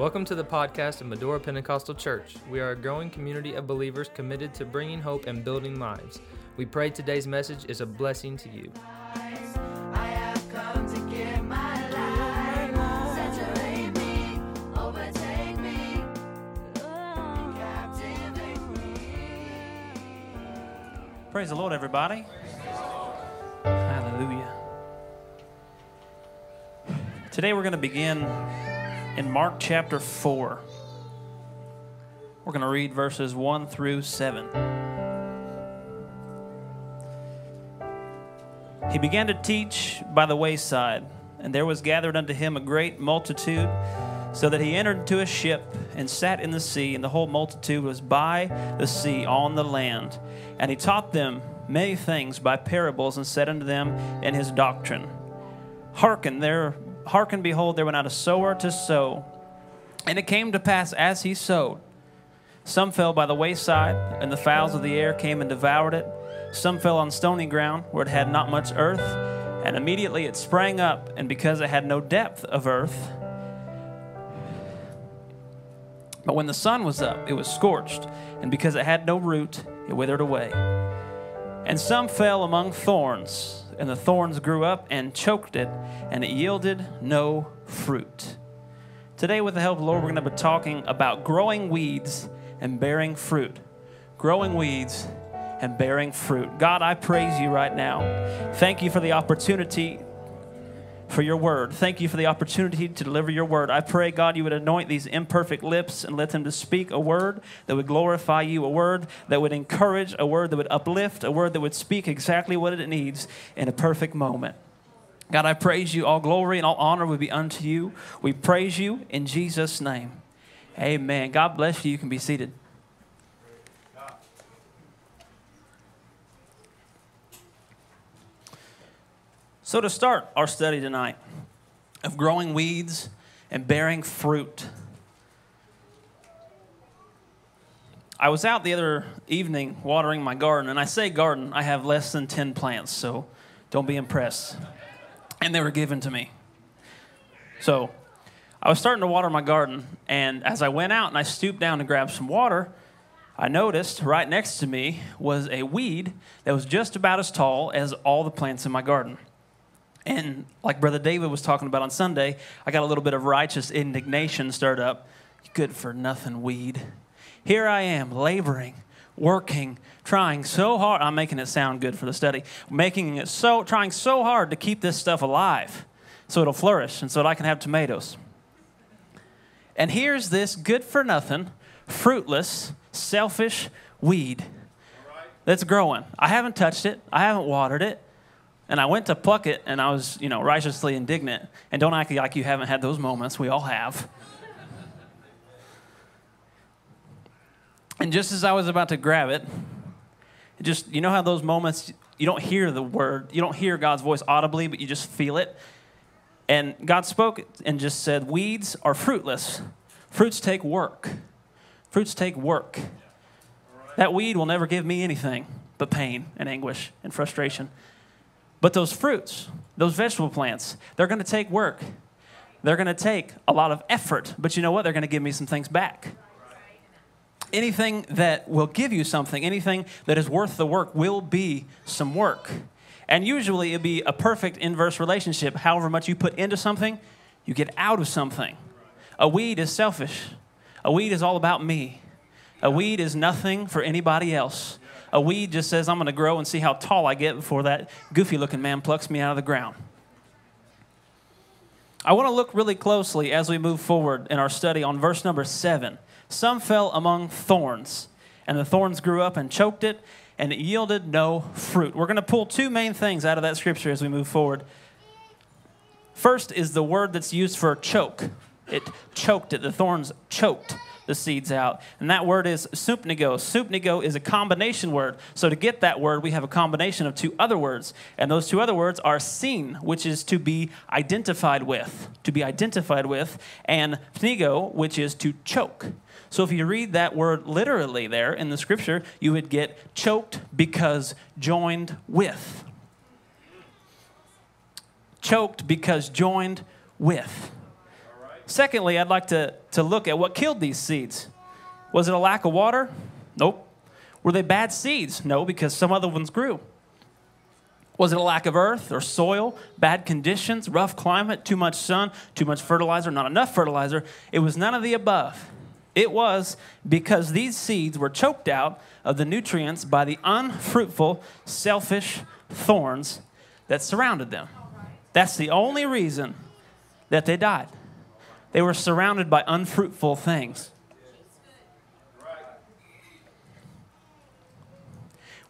Welcome to the podcast of Medora Pentecostal Church. We are a growing community of believers committed to bringing hope and building lives. We pray today's message is a blessing to you. Praise the Lord, everybody. Hallelujah. Today we're going to begin in Mark chapter 4. We're going to read verses 1 through 7. He began to teach by the wayside, and there was gathered unto him a great multitude, so that he entered into a ship and sat in the sea, and the whole multitude was by the sea on the land. And he taught them many things by parables, and said unto them in his doctrine, Hearken, there, hearken, behold, there went out a sower to sow. And it came to pass as he sowed, some fell by the wayside, and the fowls of the air came and devoured it. Some fell on stony ground, where it had not much earth, and immediately it sprang up, and because it had no depth of earth, but when the sun was up, it was scorched, and because it had no root, it withered away. And some fell among thorns, and the thorns grew up and choked it, and it yielded no fruit. Today, with the help of the Lord, we're going to be talking about growing weeds and bearing fruit. Growing weeds and bearing fruit. God, I praise you right now. Thank you for the opportunity for your word. Thank you for the opportunity to deliver your word. I pray, God, you would anoint these imperfect lips and let them to speak a word that would glorify you, a word that would encourage, a word that would uplift, a word that would speak exactly what it needs in a perfect moment. God, I praise you. All glory and all honor would be unto you. We praise you in Jesus' name. Amen. God bless you. You can be seated. So, to start our study tonight of growing weeds and bearing fruit, I was out the other evening watering my garden, and I say garden, I have less than 10 plants, so don't be impressed. And they were given to me. So, I was starting to water my garden, and as I went out and I stooped down to grab some water, I noticed right next to me was a weed that was just about as tall as all the plants in my garden. And like Brother David was talking about on Sunday, I got a little bit of righteous indignation stirred up. Good for nothing weed. Here I am laboring, working, trying so hard. I'm making it sound good for the study. Making it so, trying so hard to keep this stuff alive so it'll flourish and so that I can have tomatoes. And here's this good for nothing, fruitless, selfish weed that's growing. I haven't touched it, I haven't watered it. And I went to pluck it, and I was, you know, righteously indignant. And don't act like you haven't had those moments. We all have. and just as I was about to grab it, it just, you know how those moments, you don't hear the word, you don't hear God's voice audibly, but you just feel it. And God spoke and just said, Weeds are fruitless. Fruits take work. Fruits take work. That weed will never give me anything but pain and anguish and frustration. But those fruits, those vegetable plants, they're going to take work. They're going to take a lot of effort. But you know what? They're going to give me some things back. Anything that will give you something, anything that is worth the work, will be some work. And usually it'll be a perfect inverse relationship. However much you put into something, you get out of something. A weed is selfish, a weed is all about me. A weed is nothing for anybody else. A weed just says, I'm going to grow and see how tall I get before that goofy looking man plucks me out of the ground. I want to look really closely as we move forward in our study on verse number seven. Some fell among thorns, and the thorns grew up and choked it, and it yielded no fruit. We're going to pull two main things out of that scripture as we move forward. First is the word that's used for choke. It choked it, the thorns choked the seeds out. And that word is sumpnigo. Sumpnigo is a combination word. So to get that word, we have a combination of two other words. And those two other words are seen, which is to be identified with, to be identified with, and pnigo, which is to choke. So if you read that word literally there in the scripture, you would get choked because joined with. Choked because joined with. Secondly, I'd like to, to look at what killed these seeds. Was it a lack of water? Nope. Were they bad seeds? No, because some other ones grew. Was it a lack of earth or soil, bad conditions, rough climate, too much sun, too much fertilizer, not enough fertilizer? It was none of the above. It was because these seeds were choked out of the nutrients by the unfruitful, selfish thorns that surrounded them. That's the only reason that they died. They were surrounded by unfruitful things.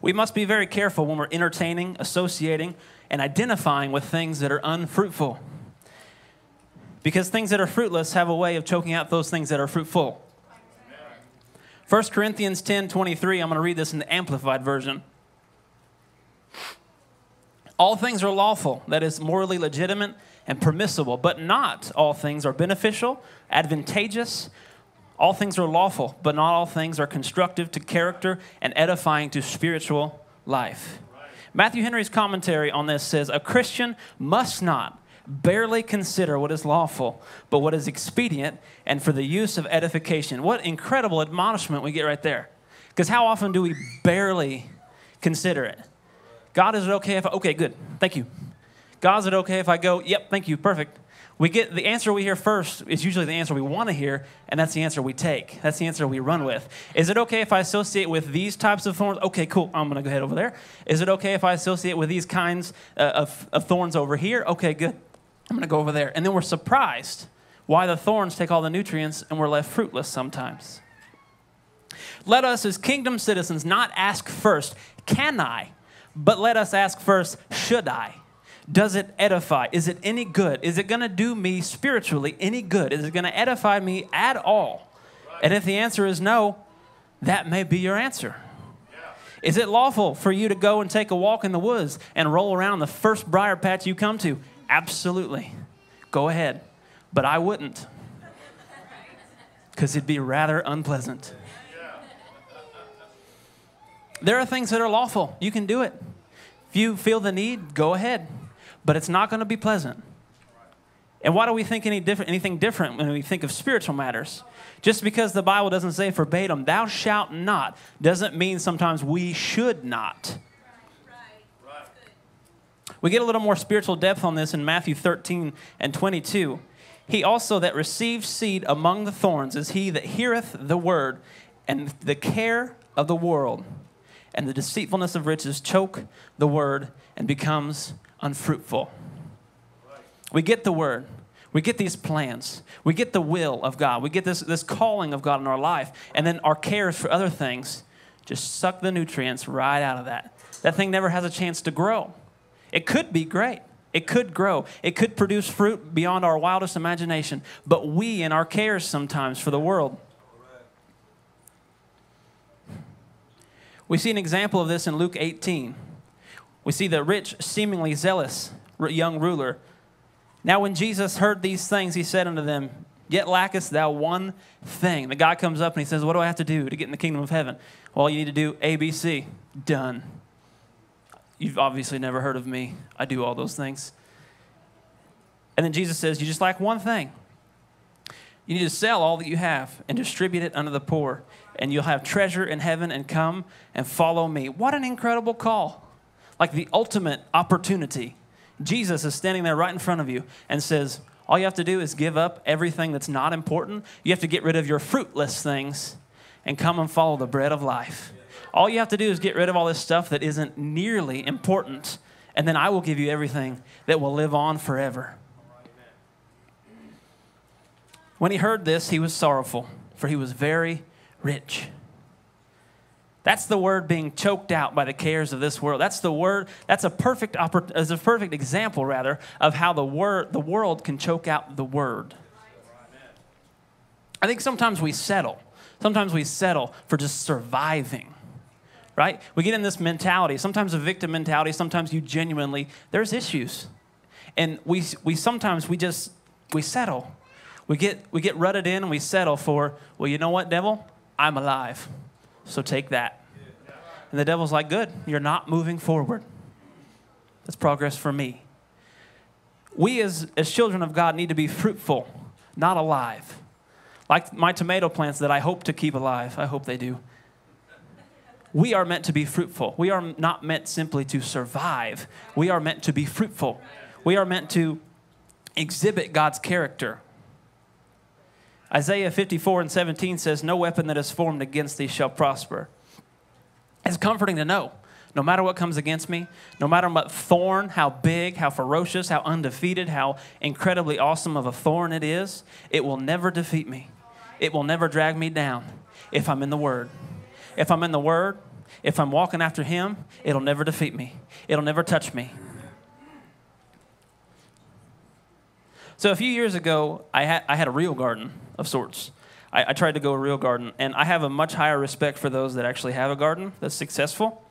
We must be very careful when we're entertaining, associating, and identifying with things that are unfruitful. Because things that are fruitless have a way of choking out those things that are fruitful. 1 Corinthians 10 23, I'm going to read this in the Amplified Version. All things are lawful, that is, morally legitimate and permissible, but not all things are beneficial, advantageous. All things are lawful, but not all things are constructive to character and edifying to spiritual life. Matthew Henry's commentary on this says a Christian must not barely consider what is lawful, but what is expedient and for the use of edification. What incredible admonishment we get right there. Because how often do we barely consider it? God, is it okay if I, okay, good, thank you. God, is it okay if I go, yep, thank you, perfect. We get the answer we hear first is usually the answer we want to hear, and that's the answer we take. That's the answer we run with. Is it okay if I associate with these types of thorns? Okay, cool. I'm to go ahead over there. Is it okay if I associate with these kinds uh, of, of thorns over here? Okay, good. I'm to go over there. And then we're surprised why the thorns take all the nutrients and we're left fruitless sometimes. Let us, as kingdom citizens, not ask first, can I? But let us ask first, should I? Does it edify? Is it any good? Is it going to do me spiritually any good? Is it going to edify me at all? And if the answer is no, that may be your answer. Is it lawful for you to go and take a walk in the woods and roll around the first briar patch you come to? Absolutely. Go ahead. But I wouldn't. Because it'd be rather unpleasant. There are things that are lawful. You can do it. If you feel the need, go ahead. But it's not going to be pleasant. And why do we think any different, anything different when we think of spiritual matters? Just because the Bible doesn't say verbatim, thou shalt not, doesn't mean sometimes we should not. We get a little more spiritual depth on this in Matthew 13 and 22. He also that receives seed among the thorns is he that heareth the word, and the care of the world and the deceitfulness of riches choke the word and becomes unfruitful. We get the word. We get these plans. We get the will of God. We get this, this calling of God in our life. And then our cares for other things just suck the nutrients right out of that. That thing never has a chance to grow. It could be great. It could grow. It could produce fruit beyond our wildest imagination. But we, in our cares sometimes for the world, we see an example of this in Luke 18. We see the rich, seemingly zealous young ruler. Now, when Jesus heard these things, he said unto them, Yet lackest thou one thing. The guy comes up and he says, What do I have to do to get in the kingdom of heaven? Well, you need to do A, B, C. Done. You've obviously never heard of me. I do all those things. And then Jesus says, You just lack one thing. You need to sell all that you have and distribute it unto the poor, and you'll have treasure in heaven and come and follow me. What an incredible call! Like the ultimate opportunity. Jesus is standing there right in front of you and says, All you have to do is give up everything that's not important. You have to get rid of your fruitless things and come and follow the bread of life. All you have to do is get rid of all this stuff that isn't nearly important, and then I will give you everything that will live on forever. When he heard this, he was sorrowful, for he was very rich. That's the word being choked out by the cares of this world. That's the word. That's a perfect as a perfect example, rather, of how the word the world can choke out the word. I think sometimes we settle. Sometimes we settle for just surviving. Right? We get in this mentality. Sometimes a victim mentality. Sometimes you genuinely there's issues, and we we sometimes we just we settle. We get we get rutted in and we settle for well, you know what, devil, I'm alive. So take that. And the devil's like, Good, you're not moving forward. That's progress for me. We, as, as children of God, need to be fruitful, not alive. Like my tomato plants that I hope to keep alive. I hope they do. We are meant to be fruitful. We are not meant simply to survive. We are meant to be fruitful. We are meant to exhibit God's character. Isaiah 54 and 17 says, No weapon that is formed against thee shall prosper. It's comforting to know no matter what comes against me, no matter what thorn, how big, how ferocious, how undefeated, how incredibly awesome of a thorn it is, it will never defeat me. It will never drag me down if I'm in the Word. If I'm in the Word, if I'm walking after Him, it'll never defeat me. It'll never touch me. So a few years ago, I had, I had a real garden of sorts. I, I tried to go a real garden, and I have a much higher respect for those that actually have a garden that's successful.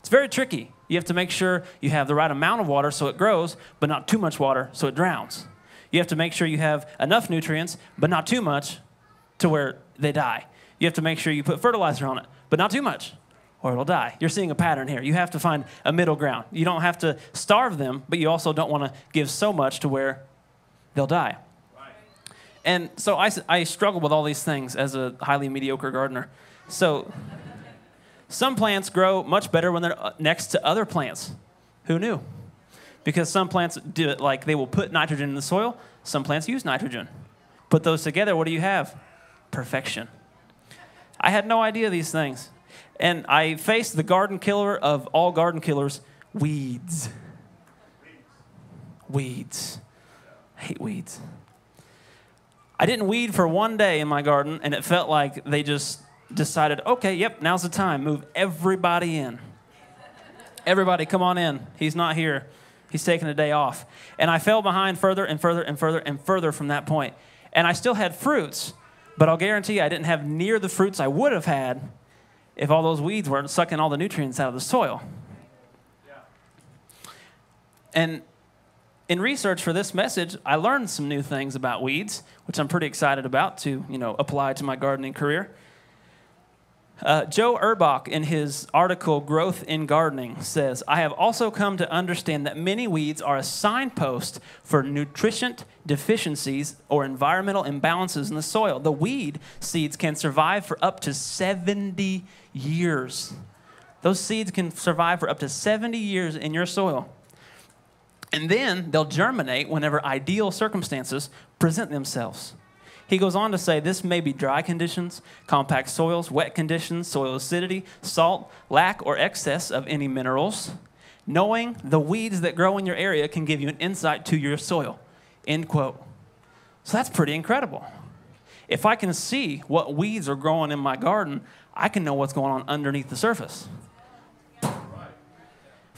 It's very tricky. You have to make sure you have the right amount of water so it grows, but not too much water so it drowns. You have to make sure you have enough nutrients, but not too much to where they die. You have to make sure you put fertilizer on it, but not too much or it'll die. You're seeing a pattern here. You have to find a middle ground. You don't have to starve them, but you also don't want to give so much to where they'll die. And so I, I struggle with all these things as a highly mediocre gardener. So some plants grow much better when they're uh, next to other plants. Who knew? Because some plants do it like they will put nitrogen in the soil, some plants use nitrogen. Put those together, what do you have? Perfection. I had no idea these things. And I faced the garden killer of all garden killers weeds. Weeds. I hate weeds. I didn't weed for one day in my garden, and it felt like they just decided, okay, yep, now's the time. Move everybody in. Everybody, come on in. He's not here. He's taking a day off. And I fell behind further and further and further and further from that point. And I still had fruits, but I'll guarantee you I didn't have near the fruits I would have had if all those weeds weren't sucking all the nutrients out of the soil. Yeah. And in research for this message, I learned some new things about weeds, which I'm pretty excited about to, you know, apply to my gardening career. Uh, Joe Erbach, in his article Growth in Gardening, says, I have also come to understand that many weeds are a signpost for nutrition deficiencies or environmental imbalances in the soil. The weed seeds can survive for up to 70 years. Those seeds can survive for up to 70 years in your soil. And then they'll germinate whenever ideal circumstances present themselves. He goes on to say this may be dry conditions, compact soils, wet conditions, soil acidity, salt, lack or excess of any minerals. Knowing the weeds that grow in your area can give you an insight to your soil. End quote. So that's pretty incredible. If I can see what weeds are growing in my garden, I can know what's going on underneath the surface.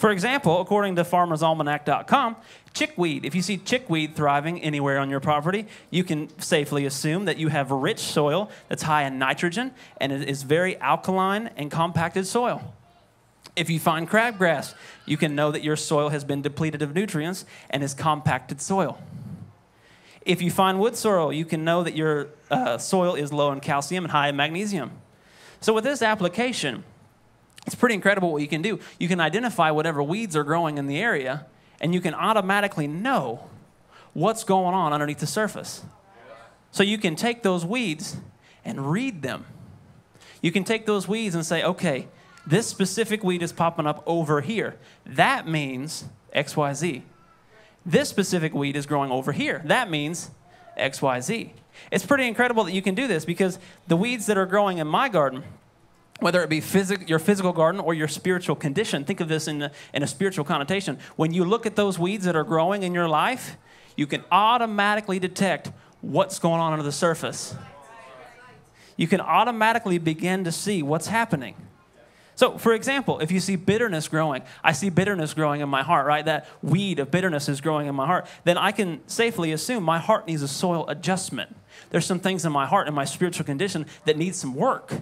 For example, according to farmersalmanac.com, chickweed, if you see chickweed thriving anywhere on your property, you can safely assume that you have rich soil that's high in nitrogen and it is very alkaline and compacted soil. If you find crabgrass, you can know that your soil has been depleted of nutrients and is compacted soil. If you find wood sorrel, you can know that your uh, soil is low in calcium and high in magnesium. So, with this application, it's pretty incredible what you can do. You can identify whatever weeds are growing in the area, and you can automatically know what's going on underneath the surface. So you can take those weeds and read them. You can take those weeds and say, okay, this specific weed is popping up over here. That means XYZ. This specific weed is growing over here. That means XYZ. It's pretty incredible that you can do this because the weeds that are growing in my garden, whether it be your physical garden or your spiritual condition, think of this in a, in a spiritual connotation. When you look at those weeds that are growing in your life, you can automatically detect what's going on under the surface. You can automatically begin to see what's happening. So, for example, if you see bitterness growing, I see bitterness growing in my heart, right? That weed of bitterness is growing in my heart, then I can safely assume my heart needs a soil adjustment. There's some things in my heart and my spiritual condition that need some work.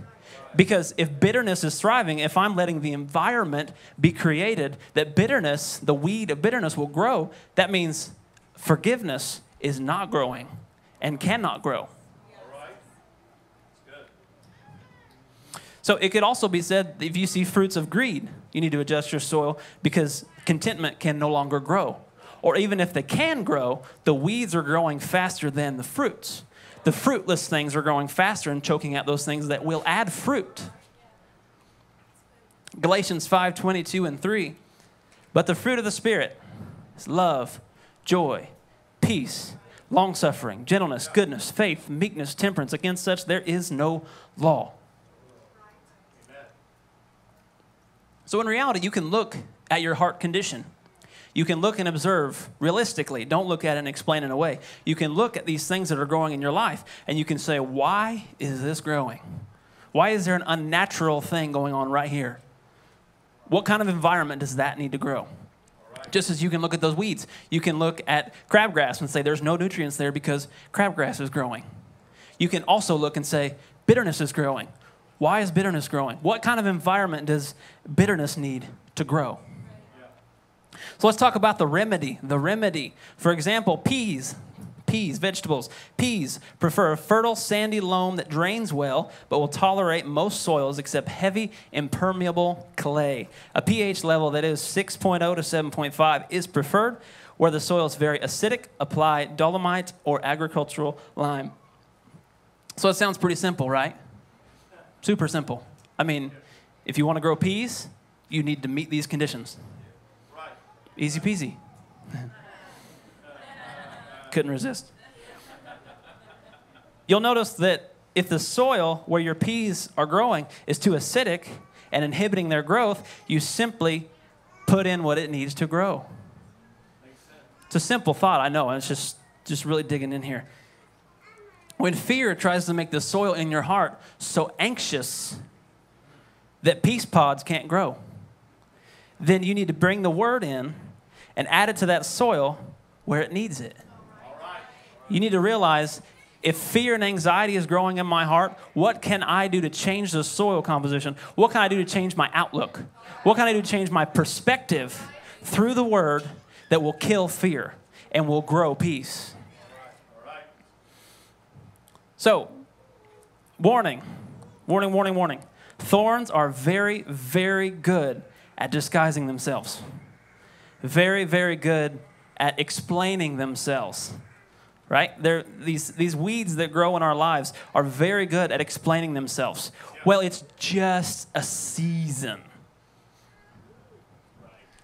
Because if bitterness is thriving, if I'm letting the environment be created, that bitterness, the weed of bitterness will grow, that means forgiveness is not growing and cannot grow. So it could also be said if you see fruits of greed, you need to adjust your soil because contentment can no longer grow. or even if they can grow, the weeds are growing faster than the fruits. The fruitless things are growing faster and choking out those things that will add fruit. Galatians 5 22 and 3. But the fruit of the Spirit is love, joy, peace, long suffering, gentleness, goodness, faith, meekness, temperance. Against such there is no law. So, in reality, you can look at your heart condition. You can look and observe realistically. Don't look at it and explain it away. You can look at these things that are growing in your life and you can say, Why is this growing? Why is there an unnatural thing going on right here? What kind of environment does that need to grow? Just as you can look at those weeds, you can look at crabgrass and say there's no nutrients there because crabgrass is growing. You can also look and say bitterness is growing. Why is bitterness growing? What kind of environment does bitterness need to grow? So let's talk about the remedy. The remedy. For example, peas. Peas, vegetables. Peas prefer a fertile, sandy loam that drains well, but will tolerate most soils except heavy, impermeable clay. A pH level that is 6.0 to 7.5 is preferred. Where the soil is very acidic, apply dolomite or agricultural lime. So it sounds pretty simple, right? Super simple. I mean, if you want to grow peas, you need to meet these conditions. Easy peasy. Couldn't resist. You'll notice that if the soil where your peas are growing is too acidic and inhibiting their growth, you simply put in what it needs to grow. It's a simple thought, I know, and it's just, just really digging in here. When fear tries to make the soil in your heart so anxious that peace pods can't grow, then you need to bring the word in and add it to that soil where it needs it. You need to realize if fear and anxiety is growing in my heart, what can I do to change the soil composition? What can I do to change my outlook? What can I do to change my perspective through the word that will kill fear and will grow peace? So, warning, warning, warning, warning. Thorns are very, very good at disguising themselves, very, very good at explaining themselves. Right? They're, these, these weeds that grow in our lives are very good at explaining themselves. Well, it's just a season.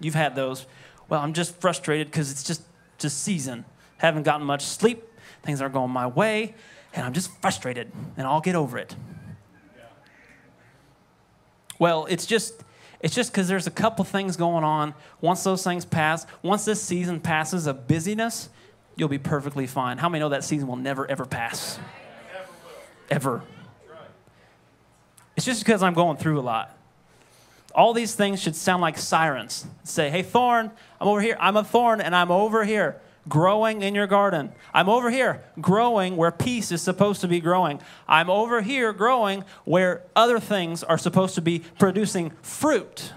You've had those. Well, I'm just frustrated because it's just just season. Haven't gotten much sleep. Things aren't going my way, and I'm just frustrated, and I'll get over it. Well, it's just it's just because there's a couple things going on. Once those things pass, once this season passes of busyness, you'll be perfectly fine. How many know that season will never ever pass? Ever. It's just because I'm going through a lot. All these things should sound like sirens. Say, hey, thorn, I'm over here. I'm a thorn, and I'm over here growing in your garden. I'm over here growing where peace is supposed to be growing. I'm over here growing where other things are supposed to be producing fruit.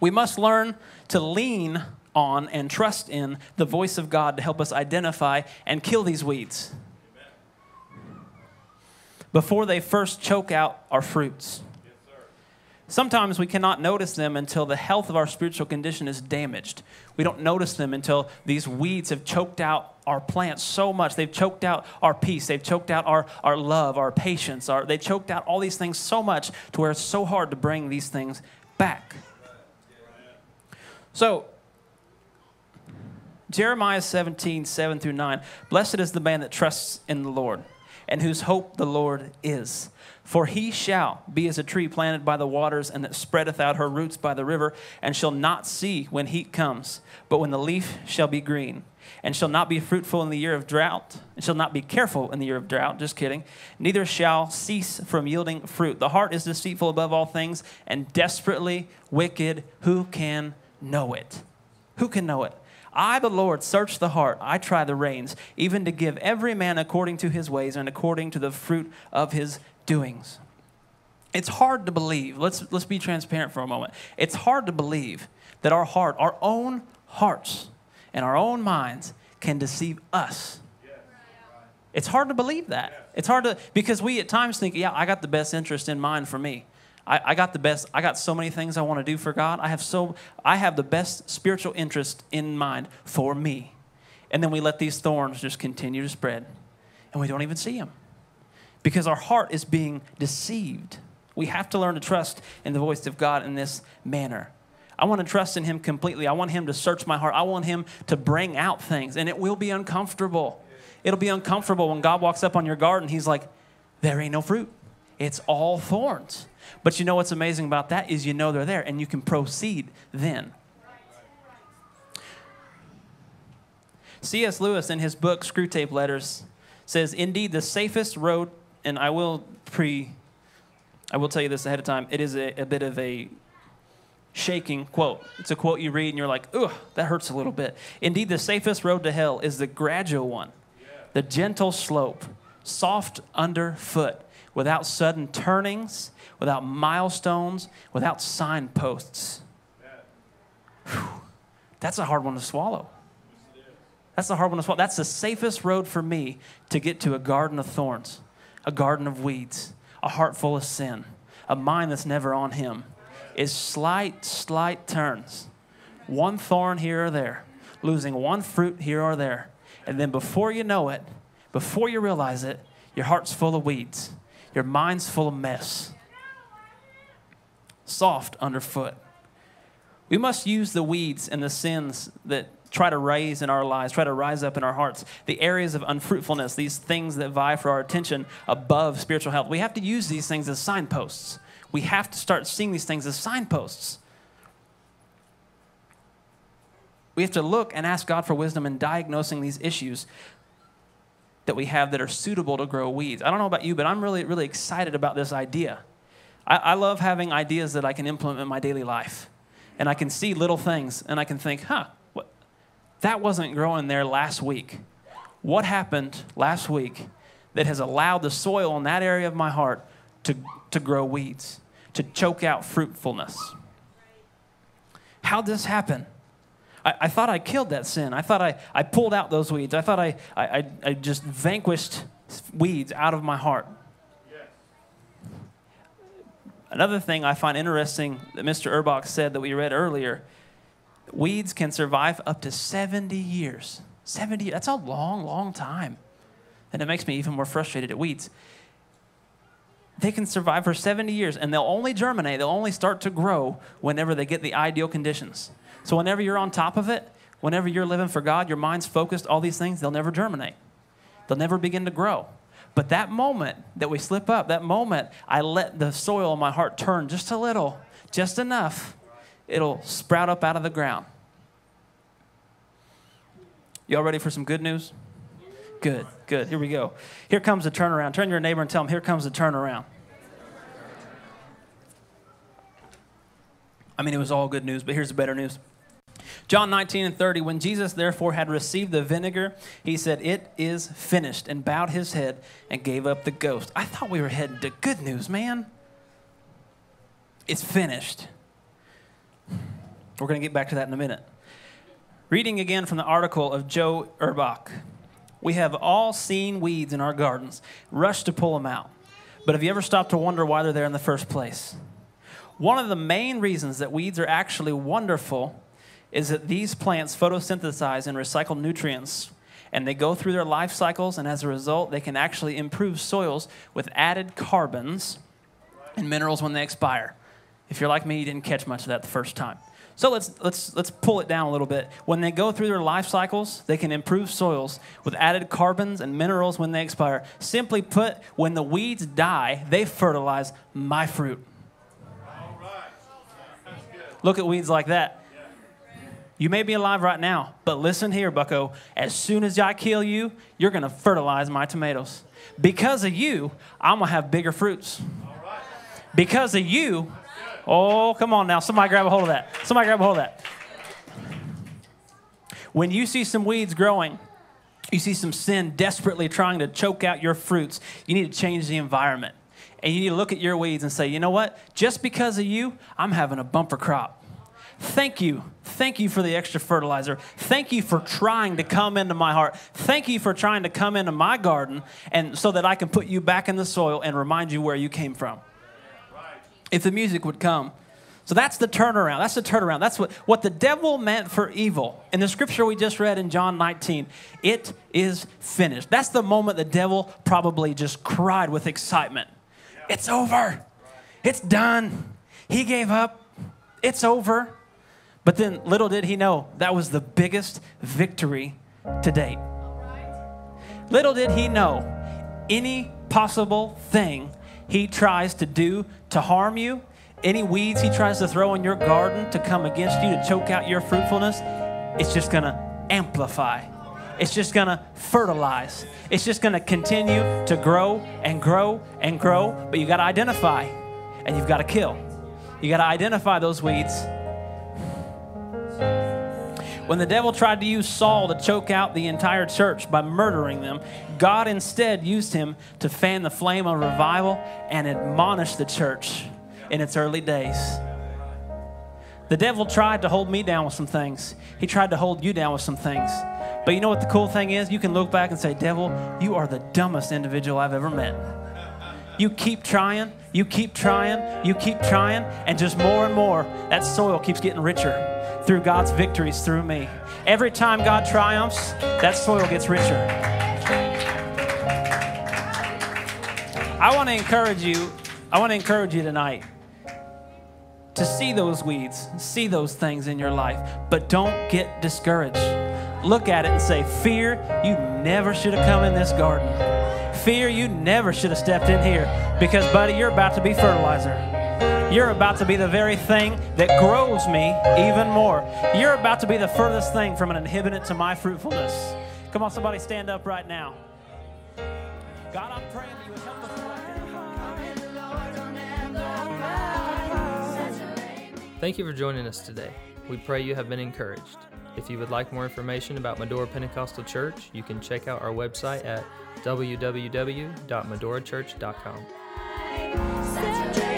We must learn to lean on and trust in the voice of God to help us identify and kill these weeds before they first choke out our fruits. Sometimes we cannot notice them until the health of our spiritual condition is damaged. We don't notice them until these weeds have choked out our plants so much. They've choked out our peace. They've choked out our, our love, our patience. Our, they choked out all these things so much to where it's so hard to bring these things back. So, Jeremiah 17, 7 through 9. Blessed is the man that trusts in the Lord, and whose hope the Lord is. For he shall be as a tree planted by the waters, and that spreadeth out her roots by the river, and shall not see when heat comes, but when the leaf shall be green, and shall not be fruitful in the year of drought, and shall not be careful in the year of drought. Just kidding. Neither shall cease from yielding fruit. The heart is deceitful above all things, and desperately wicked. Who can know it? Who can know it? I, the Lord, search the heart. I try the reins, even to give every man according to his ways and according to the fruit of his doings. It's hard to believe. Let's, let's be transparent for a moment. It's hard to believe that our heart, our own hearts, and our own minds can deceive us. It's hard to believe that. It's hard to, because we at times think, yeah, I got the best interest in mind for me. I, I got the best. I got so many things I want to do for God. I have so I have the best spiritual interest in mind for me. And then we let these thorns just continue to spread, and we don't even see them because our heart is being deceived. We have to learn to trust in the voice of God in this manner. I want to trust in Him completely. I want Him to search my heart. I want Him to bring out things, and it will be uncomfortable. It'll be uncomfortable when God walks up on your garden. He's like, There ain't no fruit, it's all thorns. But you know what's amazing about that is you know they're there, and you can proceed then. C.S. Lewis, in his book Screwtape Letters, says, Indeed, the safest road, and I will pre, I will tell you this ahead of time, it is a, a bit of a shaking quote. It's a quote you read and you're like, ugh, that hurts a little bit. Indeed, the safest road to hell is the gradual one, the gentle slope, soft underfoot, without sudden turnings, without milestones, without signposts. Whew. That's a hard one to swallow. That's the hard one to swallow. That's the safest road for me to get to a garden of thorns, a garden of weeds, a heart full of sin, a mind that's never on Him. Is slight, slight turns. One thorn here or there, losing one fruit here or there. And then before you know it, before you realize it, your heart's full of weeds, your mind's full of mess. Soft underfoot. We must use the weeds and the sins that try to raise in our lives, try to rise up in our hearts, the areas of unfruitfulness, these things that vie for our attention above spiritual health. We have to use these things as signposts. We have to start seeing these things as signposts. We have to look and ask God for wisdom in diagnosing these issues that we have that are suitable to grow weeds. I don't know about you, but I'm really, really excited about this idea. I, I love having ideas that I can implement in my daily life. And I can see little things and I can think, huh, what, that wasn't growing there last week. What happened last week that has allowed the soil in that area of my heart to, to grow weeds, to choke out fruitfulness? How'd this happen? I, I thought I killed that sin. I thought I, I pulled out those weeds. I thought I, I, I- just vanquished weeds out of my heart. Another thing I find interesting that Mr. Urbach said that we read earlier weeds can survive up to 70 years. 70, that's a long, long time. And it makes me even more frustrated at weeds. They can survive for 70 years and they'll only germinate, they'll only start to grow whenever they get the ideal conditions. So, whenever you're on top of it, whenever you're living for God, your mind's focused, all these things, they'll never germinate. They'll never begin to grow. But that moment that we slip up, that moment I let the soil in my heart turn just a little, just enough, it'll sprout up out of the ground. Y'all ready for some good news? Good, good. Here we go. Here comes the turnaround. Turn your neighbor and tell him, here comes the turnaround. I mean, it was all good news, but here's the better news. John 19 and 30, when Jesus therefore had received the vinegar, he said, It is finished, and bowed his head and gave up the ghost. I thought we were heading to good news, man. It's finished. We're going to get back to that in a minute. Reading again from the article of Joe Urbach. We have all seen weeds in our gardens, rushed to pull them out. But have you ever stopped to wonder why they're there in the first place? One of the main reasons that weeds are actually wonderful is that these plants photosynthesize and recycle nutrients and they go through their life cycles and as a result they can actually improve soils with added carbons and minerals when they expire. If you're like me you didn't catch much of that the first time. So let's let's let's pull it down a little bit. When they go through their life cycles they can improve soils with added carbons and minerals when they expire. Simply put when the weeds die they fertilize my fruit. Look at weeds like that you may be alive right now, but listen here, bucko. As soon as I kill you, you're going to fertilize my tomatoes. Because of you, I'm going to have bigger fruits. Because of you, oh, come on now. Somebody grab a hold of that. Somebody grab a hold of that. When you see some weeds growing, you see some sin desperately trying to choke out your fruits, you need to change the environment. And you need to look at your weeds and say, you know what? Just because of you, I'm having a bumper crop. Thank you. Thank you for the extra fertilizer. Thank you for trying to come into my heart. Thank you for trying to come into my garden and so that I can put you back in the soil and remind you where you came from. if the music would come. So that's the turnaround. That's the turnaround. That's what, what the devil meant for evil. In the scripture we just read in John 19, it is finished. That's the moment the devil probably just cried with excitement. It's over. It's done. He gave up. It's over. But then little did he know that was the biggest victory to date. Little did he know any possible thing he tries to do to harm you, any weeds he tries to throw in your garden to come against you to choke out your fruitfulness, it's just going to amplify. It's just going to fertilize. It's just going to continue to grow and grow and grow. But you got to identify and you've got to kill. You got to identify those weeds. When the devil tried to use Saul to choke out the entire church by murdering them, God instead used him to fan the flame of revival and admonish the church in its early days. The devil tried to hold me down with some things. He tried to hold you down with some things. But you know what the cool thing is? You can look back and say, Devil, you are the dumbest individual I've ever met. You keep trying, you keep trying, you keep trying, and just more and more, that soil keeps getting richer through God's victories through me. Every time God triumphs, that soil gets richer. I want to encourage you, I want to encourage you tonight to see those weeds, see those things in your life, but don't get discouraged. Look at it and say, Fear, you never should have come in this garden. Fear, you never should have stepped in here because, buddy, you're about to be fertilizer. You're about to be the very thing that grows me even more. You're about to be the furthest thing from an inhibitor to my fruitfulness. Come on, somebody stand up right now. God, I'm praying that you would help us. Thank you for joining us today. We pray you have been encouraged. If you would like more information about Medora Pentecostal Church, you can check out our website at www.medorachurch.com.